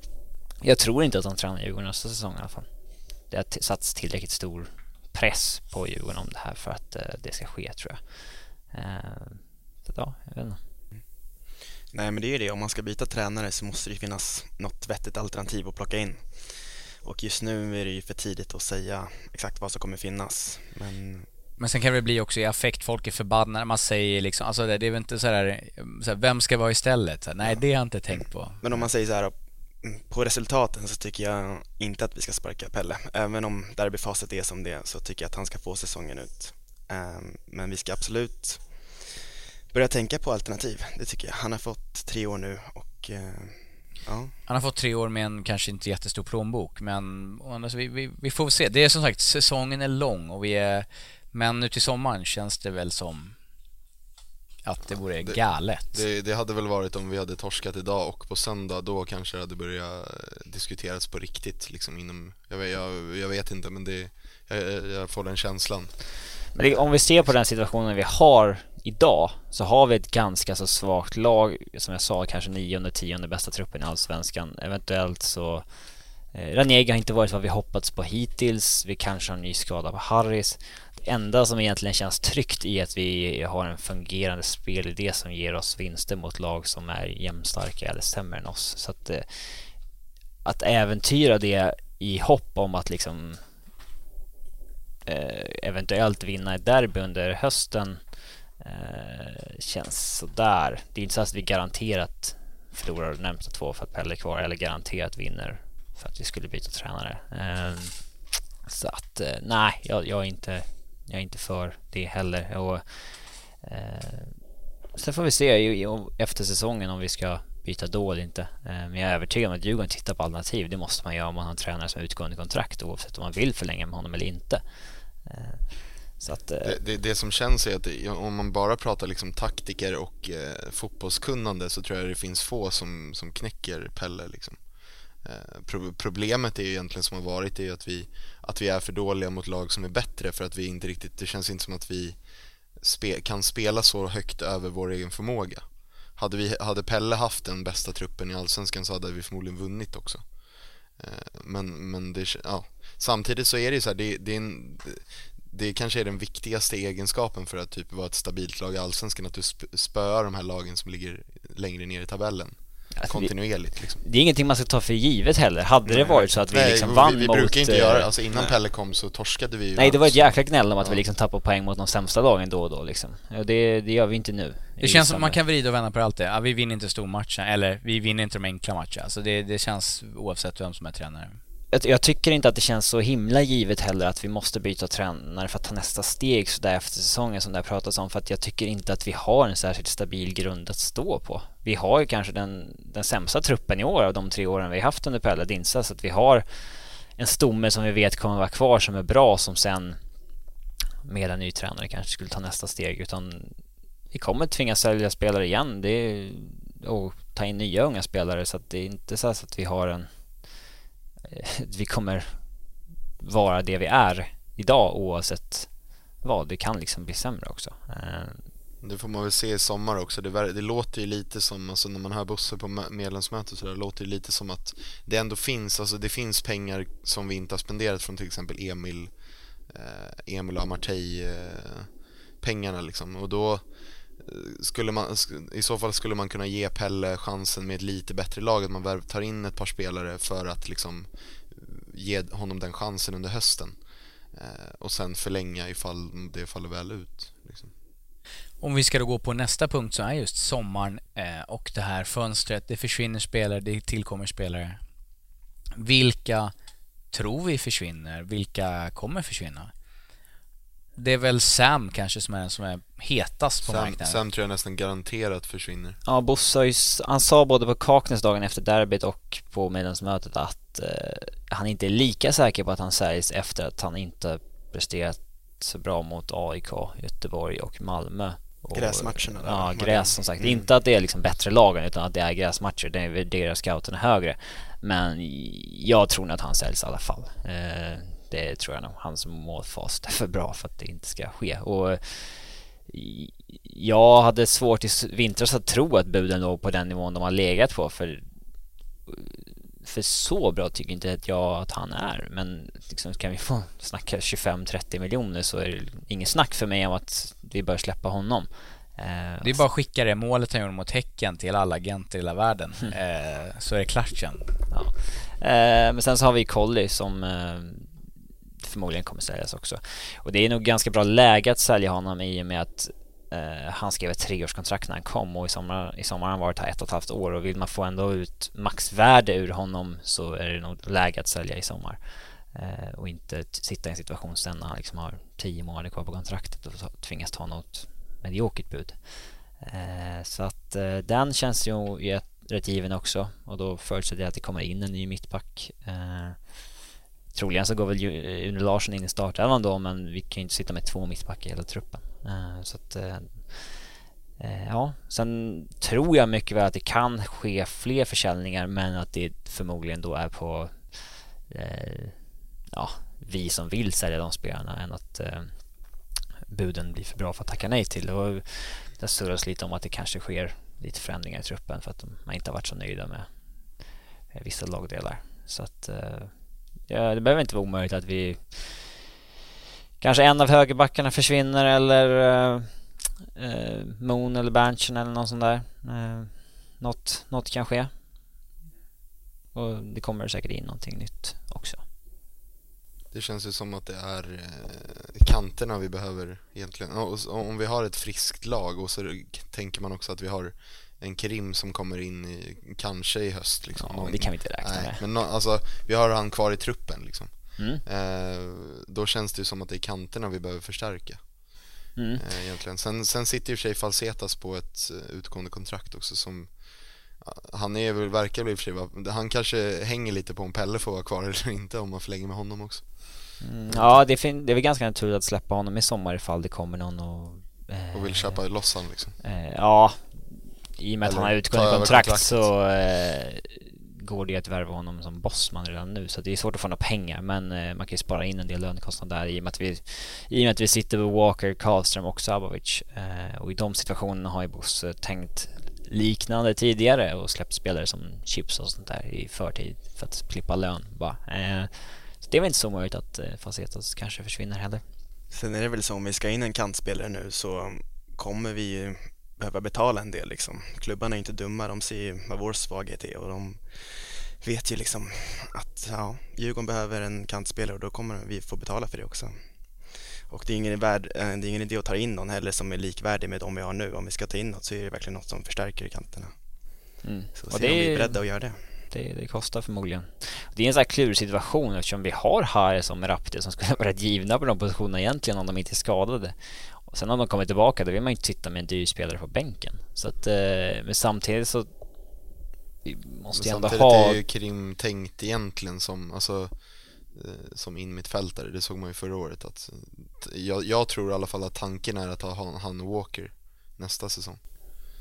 jag tror inte att de tränar Djurgården nästa säsong i alla fall. Det har satts tillräckligt stor press på Djurgården om det här för att eh, det ska ske tror jag. Eh, så ja, jag vet inte. Nej men det är ju det, om man ska byta tränare så måste det ju finnas något vettigt alternativ att plocka in. Och just nu är det ju för tidigt att säga exakt vad som kommer finnas. Men Men sen kan det bli också i affekt, folk är förbannade, man säger liksom, alltså det, det är väl inte så här, så här vem ska vara istället? Så här, nej, det har jag inte tänkt på. Men om man säger så här mm, på resultaten så tycker jag inte att vi ska sparka Pelle. Även om derbyfaset är som det är så tycker jag att han ska få säsongen ut. Ehm, men vi ska absolut börja tänka på alternativ. Det tycker jag. Han har fått tre år nu och eh, ja. Han har fått tre år med en kanske inte jättestor plånbok, men alltså, vi, vi, vi får se. Det är som sagt, säsongen är lång och vi är, men nu till sommaren känns det väl som att det vore galet. Det, det hade väl varit om vi hade torskat idag och på söndag då kanske det hade börjat eh, diskuteras på riktigt liksom inom, jag vet, jag, jag vet inte men det, jag, jag får den känslan. Men det, om vi ser på den situationen vi har idag så har vi ett ganska så svagt lag. Som jag sa, kanske nionde, tionde bästa truppen i Allsvenskan. Eventuellt så eh, Ranega har inte varit vad vi hoppats på hittills. Vi kanske har en ny skada på Harris. Enda som egentligen känns tryggt i att vi har en fungerande spelidé som ger oss vinster mot lag som är jämnstarka eller sämre än oss. Så att, eh, att äventyra det i hopp om att liksom eh, eventuellt vinna ett derby under hösten eh, känns sådär. Det är inte så att vi garanterat förlorar de närmsta två för att Pelle är kvar eller garanterat vinner för att vi skulle byta tränare. Eh, så att eh, nej, jag, jag, är inte, jag är inte för det heller. Och, eh, sen får vi se i, i, efter säsongen om vi ska byta då eller inte. Eh, men jag är övertygad om att Djurgården tittar på alternativ. Det måste man göra om man har en tränare som har utgående kontrakt oavsett om man vill förlänga med honom eller inte. Eh, så att, eh, det, det, det, som känns är att det, om man bara pratar liksom taktiker och eh, fotbollskunnande så tror jag det finns få som, som knäcker Pelle. Liksom. Eh, pro problemet är ju egentligen som har varit är att vi, att vi är för dåliga mot lag som är bättre för att vi inte riktigt, det känns inte som att vi spe, kan spela så högt över vår egen förmåga. Hade, vi, hade Pelle haft den bästa truppen i Allsvenskan så hade vi förmodligen vunnit också. Eh, men, men det, ja. samtidigt så är det ju så här, det, det, är en, det kanske är den viktigaste egenskapen för att typ vara ett stabilt lag i Allsvenskan, att du spöar de här lagen som ligger längre ner i tabellen. Alltså, kontinuerligt liksom. Det är ingenting man ska ta för givet heller. Hade nej, det varit så att vi liksom vann vi, vi mot... Vi brukar inte göra alltså innan nej. Pelle kom så torskade vi ju Nej, det var ett jäkla gnäll om att ja. vi liksom tappade poäng mot de sämsta lagen då och då liksom. Och det, det gör vi inte nu. Det känns som man kan vrida och vända på allt det. Ja, vi vinner inte stormatchen, eller vi vinner inte de enkla matcherna. Alltså det, det känns oavsett vem som är tränare jag tycker inte att det känns så himla givet heller att vi måste byta tränare för att ta nästa steg sådär efter säsongen som det har pratats om för att jag tycker inte att vi har en särskilt stabil grund att stå på. Vi har ju kanske den, den sämsta truppen i år av de tre åren vi har haft under Pelle Dinsa så att vi har en stomme som vi vet kommer vara kvar som är bra som sen med en ny tränare kanske skulle ta nästa steg utan vi kommer tvingas sälja spelare igen det är, och ta in nya unga spelare så att det är inte så att vi har en vi kommer vara det vi är idag oavsett vad. Det kan liksom bli sämre också. Eh, det får man väl se i sommar också. Det, det låter ju lite som, alltså när man hör Bosse på medlemsmötet så där, låter det lite som att det ändå finns, alltså det finns pengar som vi inte har spenderat från till exempel Emil, eh, Emil och Amartey eh, pengarna liksom och då skulle man, i så fall skulle man kunna ge Pelle chansen med ett lite bättre lag, att man tar in ett par spelare för att liksom ge honom den chansen under hösten eh, och sen förlänga ifall det faller väl ut. Liksom. Om vi ska då gå på nästa punkt så är just sommaren eh, och det här fönstret. Det försvinner spelare, det tillkommer spelare. Vilka tror vi försvinner? Vilka kommer försvinna? Det är väl Sam kanske som är den som är hetast på Sam, marknaden. Sam tror jag nästan garanterat försvinner. Ja, Bosse han sa både på Kaknäs dagen efter derbyt och på medlemsmötet att eh, han inte är lika säker på att han säljs efter att han inte presterat så bra mot AIK, Göteborg och Malmö. Och, Gräsmatcherna där. Ja, gräs som sagt. Mm. Inte att det är liksom bättre lagen utan att det är gräsmatcher. Det värderar scouterna högre. Men jag tror nog att han säljs i alla fall. Eh, det tror jag nog. Hans målfas är för bra för att det inte ska ske. Och jag hade svårt i vintras att tro att buden låg på den nivån de har legat på för för så bra tycker inte jag att han är men liksom, kan vi få snacka 25-30 miljoner så är det inget snack för mig om att vi bör släppa honom. Eh, det är bara att skicka det målet han gjorde mot Häcken till alla agenter i hela världen mm. eh, så är det klart sen. Ja. Eh, men sen så har vi Colly som eh, förmodligen kommer säljas också. Och det är nog ganska bra läge att sälja honom i och med att eh, han skrev ett treårskontrakt när han kom och i sommar, i sommar har han varit här ett och ett halvt år och vill man få ändå ut maxvärde ur honom så är det nog läge att sälja i sommar. Eh, och inte sitta i en situation sen när han liksom har tio månader kvar på kontraktet och tvingas ta något mediokert bud. Eh, så att eh, den känns ju rätt given också och då förutsätter jag att det kommer in en ny mittback. Eh, Troligen så går väl eh, Uno Larsson in i startelvan då men vi kan ju inte sitta med två mittbackar i hela truppen. Eh, så att eh, ja, sen tror jag mycket väl att det kan ske fler försäljningar men att det förmodligen då är på ja, vi som vill sälja de spelarna än att buden blir för bra för att tacka nej till. Och det surras lite om att det kanske sker lite förändringar i truppen för att man inte har varit så nöjda med vissa lagdelar. Så att Ja, det behöver inte vara omöjligt att vi kanske en av högerbackarna försvinner eller uh, Moon eller Berntsen eller någon sån där. Uh, något, något kan ske. Och det kommer säkert in någonting nytt också. Det känns ju som att det är kanterna vi behöver egentligen. Om vi har ett friskt lag och så tänker man också att vi har en Krim som kommer in i, kanske i höst liksom. Ja, det kan vi inte räkna nej, med. Men no, alltså, vi har han kvar i truppen liksom. Mm. Eh, då känns det ju som att det är kanterna vi behöver förstärka. Mm. Eh, egentligen. Sen, sen sitter ju sig Falsetas på ett uh, utgående kontrakt också som han är väl, verkar väl i och för sig vara- han kanske hänger lite på om Pelle får vara kvar eller inte om man förlänger med honom också. Mm, ja, det är, fin- det är väl ganska naturligt att släppa honom i sommar ifall det kommer någon och... eh, Och vill köpa loss honom liksom. Eh, ja, i och med att Eller han har utgående kontrakt kontraktet. så eh, går det att värva honom som bossman redan nu så det är svårt att få några pengar men eh, man kan ju spara in en del lönekostnad där i och med att vi, i och med att vi sitter med Walker, Karlström och Sabovic eh, och i de situationerna har ju Bosse tänkt liknande tidigare och släppt spelare som Chips och sånt där i förtid för att klippa lön bara. Eh, så det är väl inte så möjligt att eh, Facetas kanske försvinner heller. Sen är det väl så om vi ska in en kantspelare nu så kommer vi ju behöva betala en del liksom. Klubbarna är inte dumma, de ser ju vad vår svaghet är och de vet ju liksom att ja, Djurgården behöver en kantspelare och då kommer vi få betala för det också. Och det är ingen, värd, eh, det är ingen idé att ta in någon heller som är likvärdig med de vi har nu. Om vi ska ta in något så är det verkligen något som förstärker kanterna. Mm. Så Och det om vi är beredda att göra det. Det, det kostar förmodligen. Det är en sån här klurig situation eftersom vi har Haris och Merapti som skulle vara givna på de positionerna egentligen om de inte är skadade. Sen om de kommer tillbaka då vill man ju inte sitta med en dyr spelare på bänken. Så att, eh, men samtidigt så vi måste ju ändå samtidigt ha... är ju Krim tänkt egentligen som, alltså, eh, som inmittfältare, det såg man ju förra året att jag, jag tror i alla fall att tanken är att ha han, och Walker nästa säsong.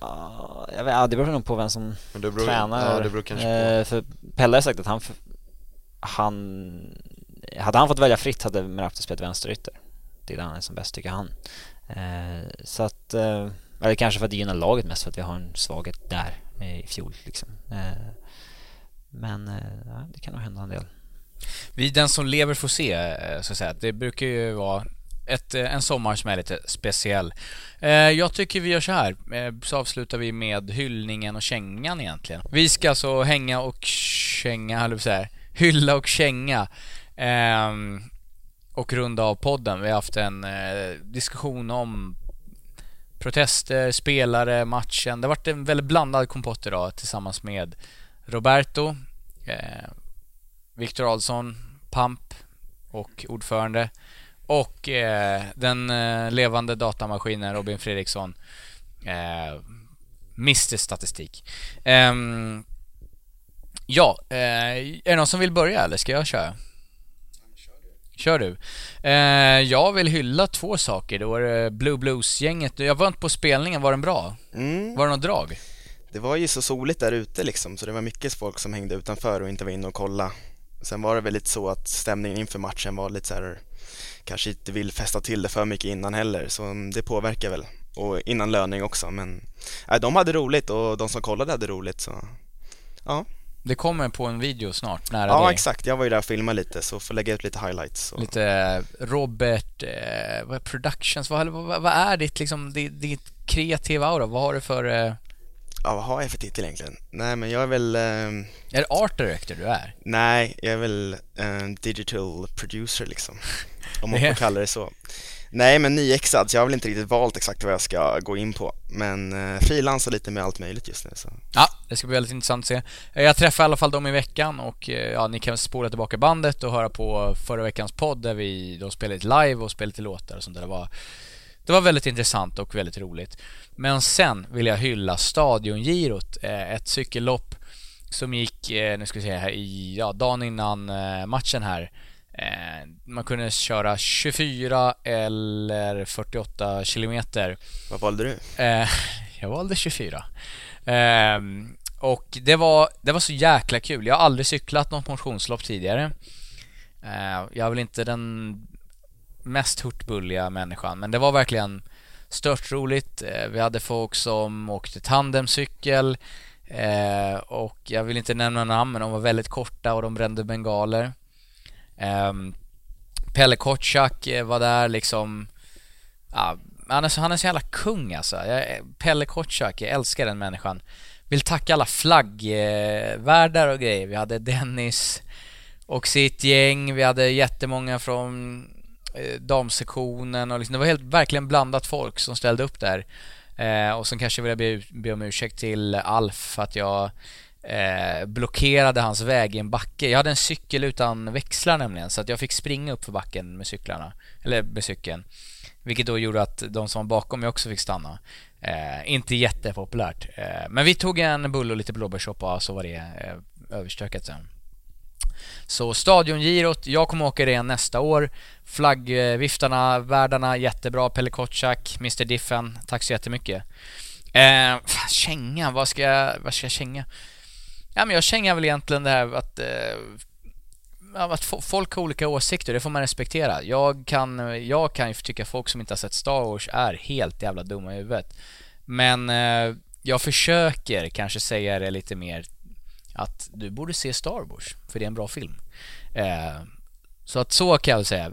Ja, jag vet, det beror nog på vem som Men det beror- tränar. ja, det beror kanske eh, För Pelle har sagt att han, han hade han fått välja fritt hade Merapti spelat vänsterytter. Det är där han är som bäst tycker han. Eh, så att, eh, eller kanske för att det gynnar laget mest för att vi har en svaghet där eh, i fjol liksom. Eh, men eh, ja, det kan nog hända en del. Vi, den som lever får se, eh, så att säga. Det brukar ju vara ett, eh, en sommar som är lite speciell. Eh, Jag tycker vi gör så här, eh, så avslutar vi med hyllningen och kängan egentligen. Vi ska alltså hänga och känga, eller så här, hylla och känga ehm, och runda av podden. Vi har haft en eh, diskussion om protester, spelare, matchen. Det har varit en väldigt blandad kompott idag tillsammans med Roberto, eh, Viktor Adolfsson, Pamp och ordförande och eh, den eh, levande datamaskinen Robin Fredriksson eh, Mr Statistik. Ehm, ja, eh, är det någon som vill börja eller ska jag köra? Kör du. Eh, jag vill hylla två saker. Det var det Blue Blues-gänget. Jag var inte på spelningen, var den bra? Mm. Var det något drag? Det var ju så soligt där ute liksom, så det var mycket folk som hängde utanför och inte var inne och kolla. Sen var det väl lite så att stämningen inför matchen var lite så här, kanske inte vill fästa till det för mycket innan heller, så det påverkar väl. Och innan löning också, men nej, de hade roligt och de som kollade hade roligt så ja. Det kommer på en video snart, nära Ja dig. exakt, jag var ju där och filmade lite så får lägga ut lite highlights. Och... Lite eh, Robert, eh, vad Productions, vad, vad, vad är ditt, liksom, ditt, ditt kreativa aura? Vad har du för... Eh, Ja, vad har jag för titel egentligen? Nej men jag är väl... ehm, är det art director du är? Nej, jag är väl en digital producer liksom. Om man får kalla det så. Nej, men nyexad, så jag har väl inte riktigt valt exakt vad jag ska gå in på. Men eh, frilansar lite med allt möjligt just nu. Så. Ja, det ska bli väldigt intressant att se. Eh, jag träffar i alla fall dem i veckan och eh, ja, ni kan spola tillbaka bandet och höra på förra veckans podd där vi då spelade lite live och spelade lite låtar och sånt där. Det var, det var väldigt intressant och väldigt roligt. Men sen vill jag hylla Stadiongirot, eh, ett cykellopp som gick, nu ska vi se här, i, ja, dagen innan matchen här. Eh, Man kunde köra 24 eller 48 kilometer. Vad valde du? Eh, jag valde 24. Ehm, och det var, det var så jäkla kul. Jag har aldrig cyklat något motionslopp tidigare. Eh, jag är väl inte den mest hurtbulliga människan, men det var verkligen stört roligt. Eh, vi hade folk som åkte tandemcykel och jag vill inte nämna namn, men de var väldigt korta och de brände bengaler. Ehm, Pelle Kotschack eh, var där liksom ja, han, är så, han är så jävla kung alltså. Jag, Pelle Kotschack, jag älskar den människan. Vill tacka alla flaggvärdar och grejer. Vi hade Dennis och sitt gäng. Vi hade jättemånga från eh, damsektionen och liksom, det var helt verkligen blandat folk som ställde upp där. Eh, och sen kanske ville jag be, be om ursäkt till Alf för att jag eh, blockerade hans väg i en backe. Jag hade en cykel utan växlar nämligen så att jag fick springa upp för backen med cyklarna, eller med cykeln. Vilket då gjorde att de som var bakom mig också fick stanna. Eh, inte jättepopulärt. Eh, men vi tog en bulle och lite blåbärssoppa och så var det eh, överstökat sen. Så stadiongirot, jag kommer åka det igen nästa år. Flaggviftarna, värdarna, jättebra. Pelle Kotschack, Mr Diffen, tack så jättemycket. Eh, fan, känga, vad ska jag, vad ska jag känga? Ja, men jag kängar väl egentligen det här att eh, att folk har olika åsikter, det får man respektera. Jag kan, jag kan ju tycka folk som inte har sett Star Wars är helt jävla dumma i huvudet. Men eh, jag försöker kanske säga det lite mer att du borde se Star Wars, för det är en bra film. Eh, så att så kan jag väl säga.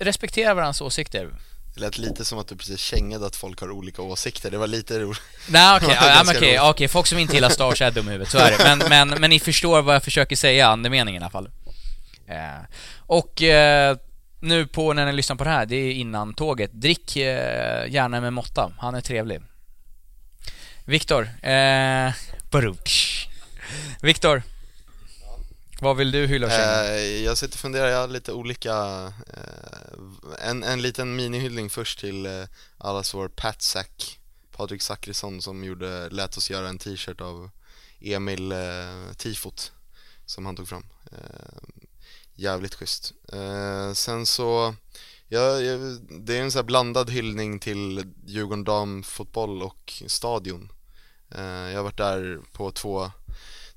Respektera varandras åsikter. Det lät lite som att du precis kängade att folk har olika åsikter, det var lite roligt Nej okej, okay, ja, okay, okay, folk som inte gillar Star är dumma i huvudet, så är det. Men, men, men ni förstår vad jag försöker säga, andemeningen i alla fall. Eh, och eh, nu på när ni lyssnar på det här, det är innan tåget. Drick eh, gärna med måtta, han är trevlig. Viktor, eh. Viktor, vad vill du hylla och eh, Jag sitter och funderar, jag har lite olika eh, en, en liten minihyllning först till eh, allas vår Pat Sack Patrik Zackrisson som gjorde, lät oss göra en t-shirt av Emil eh, Tifot som han tog fram eh, jävligt schysst. Eh, sen så, ja, det är en sån här blandad hyllning till Djurgården damfotboll och stadion. Eh, jag har varit där på två,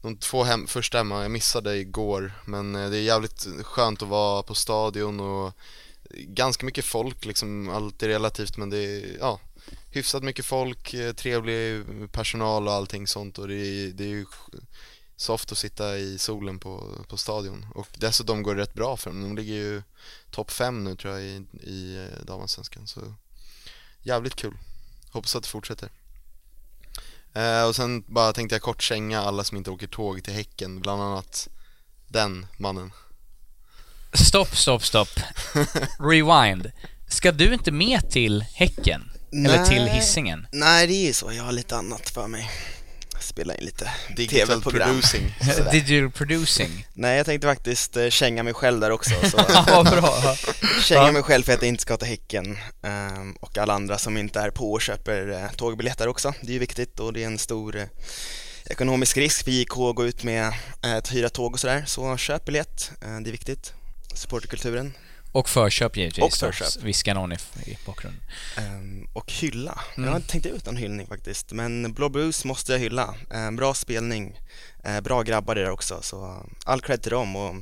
de två hem, första hemma, jag missade igår men eh, det är jävligt skönt att vara på stadion och ganska mycket folk liksom, allt är relativt men det är, ja, hyfsat mycket folk, eh, trevlig personal och allting sånt och det är, det är ju soft att sitta i solen på, på stadion och dessutom går det rätt bra för dem. De ligger ju topp fem nu tror jag i, i eh, damallsvenskan så jävligt kul. Hoppas att det fortsätter. Eh, och sen bara tänkte jag kort känga alla som inte åker tåg till Häcken, bland annat den mannen. Stopp, stopp, stopp. Rewind. Ska du inte med till Häcken? Nej, Eller till hissingen? Nej, det är så. Jag har lite annat för mig spela in lite Digital producing. Digital producing? Nej, jag tänkte faktiskt eh, känga mig själv där också så bra. Känga mig själv för att jag inte ska till Häcken um, och alla andra som inte är på och köper uh, tågbiljetter också. Det är ju viktigt och det är en stor uh, ekonomisk risk för JK att gå ut med uh, att hyra tåg och sådär. Så köp biljett, uh, det är viktigt. Supporterkulturen och förköp givetvis. Och förköp. Viskar någon i, i bakgrunden. Um, och hylla. Mm. Jag har inte tänkt ut någon hyllning faktiskt. Men Blå Bruce måste jag hylla. Um, bra spelning. Uh, bra grabbar där också. Så all cred till dem. Och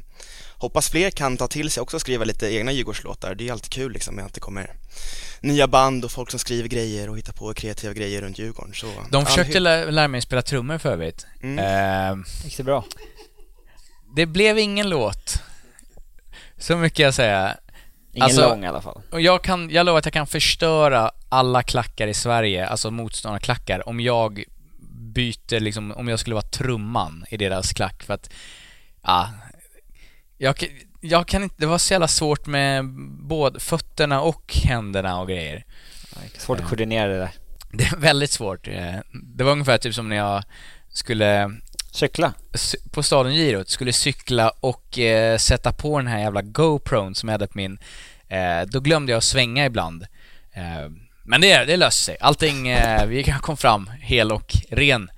hoppas fler kan ta till sig också och skriva lite egna Djurgårdslåtar. Det är alltid kul liksom med att det kommer nya band och folk som skriver grejer och hittar på kreativa grejer runt Djurgården. Så, De försökte lä lära mig spela trummor för övrigt. Mm. Uh, Gick det bra? Det blev ingen låt. Så mycket jag säga. Ingen alltså, lång i alla fall. Och jag, kan, jag lovar att jag kan förstöra alla klackar i Sverige, alltså motståndarklackar, om jag byter liksom, om jag skulle vara trumman i deras klack för att, ja, jag, jag kan inte, det var så jävla svårt med både fötterna och händerna och grejer. Svårt att koordinera det där. Det är väldigt svårt. Eh, det var ungefär typ som när jag skulle Cykla? På stadiongirot, skulle cykla och eh, sätta på den här jävla GoPron som jag hade på min eh, Då glömde jag att svänga ibland eh, Men det, det löste sig, allting, eh, vi kom fram hel och ren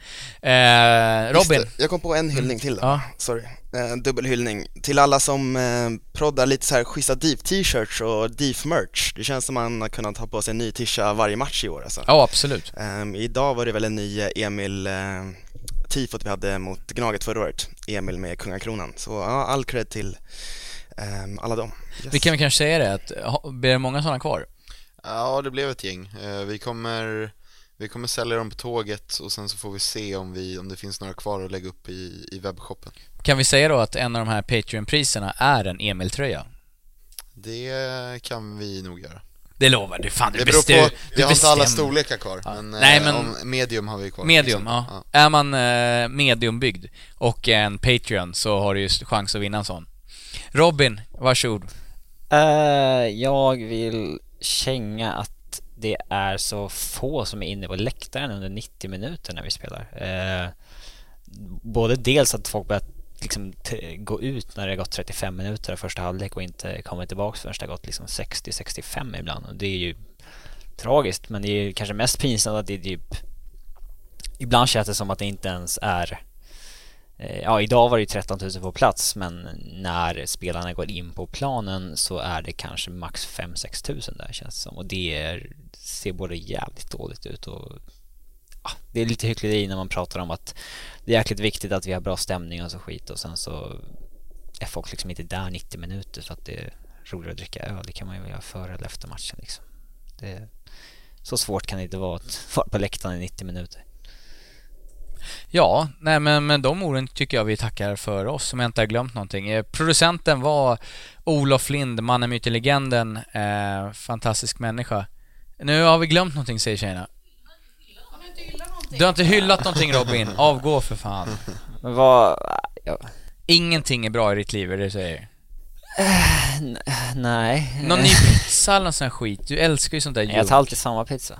eh, Robin? Det, jag kom på en hyllning till då. Ja. sorry eh, Dubbelhyllning till alla som eh, proddar lite så här schyssta DIF-t-shirts och DIF-merch Det känns som man har kunnat ha på sig en ny tisha varje match i år alltså. Ja, absolut Idag var det väl en ny Emil tifot vi hade mot Gnaget förra året, Emil med kungakronan. Så ja, all cred till um, alla dem. Yes. Vi kan väl kanske säga det, att blir det många sådana kvar? Ja, det blev ett gäng. Uh, vi kommer vi kommer sälja dem på tåget och sen så får vi se om, vi, om det finns några kvar att lägga upp i, i webbshoppen. Kan vi säga då att en av de här Patreon-priserna är en Emil-tröja? Det kan vi nog göra. Det lovar du, fan du Det beror på, vi har inte alla storlekar kvar, ja. men, Nej, eh, men medium har vi kvar. Medium, ja. ja. Är man eh, mediumbyggd och en Patreon så har du ju chans att vinna en sån. Robin, varsågod. Uh, Jag vill känga att det är så få som är inne på läktaren under 90 minuter när vi spelar. Uh, Både dels att folk börjar liksom gå ut när det har gått 35 minuter av första halvlek och inte komma tillbaka förrän det har gått liksom 60-65 ibland. Och det är ju tragiskt men det är kanske mest pinsamt att det är typ Ibland känns det som att det inte ens är eh, Ja, idag var det ju 13 000 på plats men när spelarna går in på planen så är det kanske max 5-6 000 där känns det som och det är, ser både jävligt dåligt ut och ja, det är lite hyckleri när man pratar om att det är jäkligt viktigt att vi har bra stämning och så skit och sen så är folk liksom inte där 90 minuter för att det är roligare att dricka öl. Det kan man ju göra före eller efter matchen liksom. Det, så svårt kan det inte vara att vara på läktaren i 90 minuter. Ja, nej men med de orden tycker jag vi tackar för oss om jag inte har glömt någonting. Eh, producenten var Olof Lind, mannen, myten, legenden. Eh, fantastisk människa. Nu har vi glömt någonting säger tjejerna. Du har inte hyllat någonting Robin, avgå för fan. Men vad... Ja. Ingenting är bra i ditt liv, är det du säger? N- nej. Någon ny pizza eller nån sån skit? Du älskar ju sånt där Jag tar alltid samma pizza.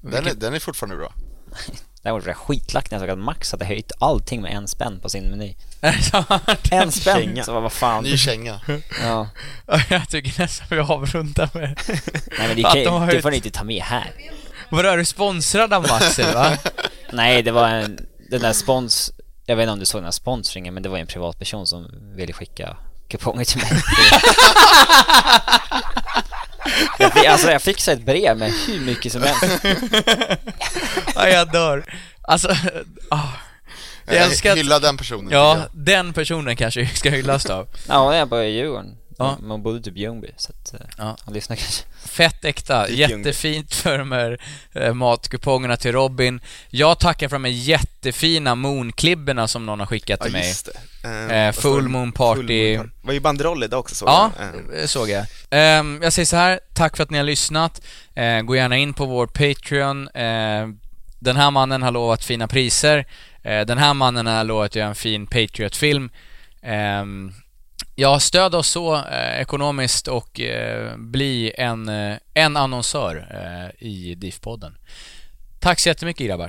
Den är, den är fortfarande bra. Däremot var jag skitlack när jag såg att Max hade höjt allting med en spänn på sin meny. Det? En spänn! Känga. Så vad fan. Ny känga. Ja. Jag tycker nästan vi avrundar med Nej men det, att kan, de det får ni inte ta med här. Vadå, är du sponsrad av eller va? Nej, det var en, den där spons... Jag vet inte om du såg den här sponsringen, men det var en privatperson som ville skicka kuponger till mig. jag, fick, alltså jag fick så ett brev med hur mycket som helst. ja, jag dör. Alltså, ah. Jag älskar att- hylla den personen, Ja, den personen kanske ska hyllas då. Ja, jag började i Djurgården. Ja. Man bodde typ i Ljungby, så att eh, Ja. han lyssnar kanske. Fett äkta, Typ jättefint för de här eh, matkupongerna till Robin. Jag tackar för de här jättefina moonklibborna som någon har skickat till Ja, mig. det. Eh, Eh, full det? moon party. Full moon party. var ju banderoll idag också såg Ja, jag. Eh, det såg jag. Ehm, jag säger så här, tack för att ni har lyssnat. Eh, gå gärna in på vår Patreon. Eh, den här mannen har lovat fina priser. Eh, den här mannen har lovat att göra en fin Patriot-film. Ehm, ja, stöd oss så eh, ekonomiskt och eh, bli en, eh, en annonsör eh, i DIF-podden. Tack så jättemycket grabbar.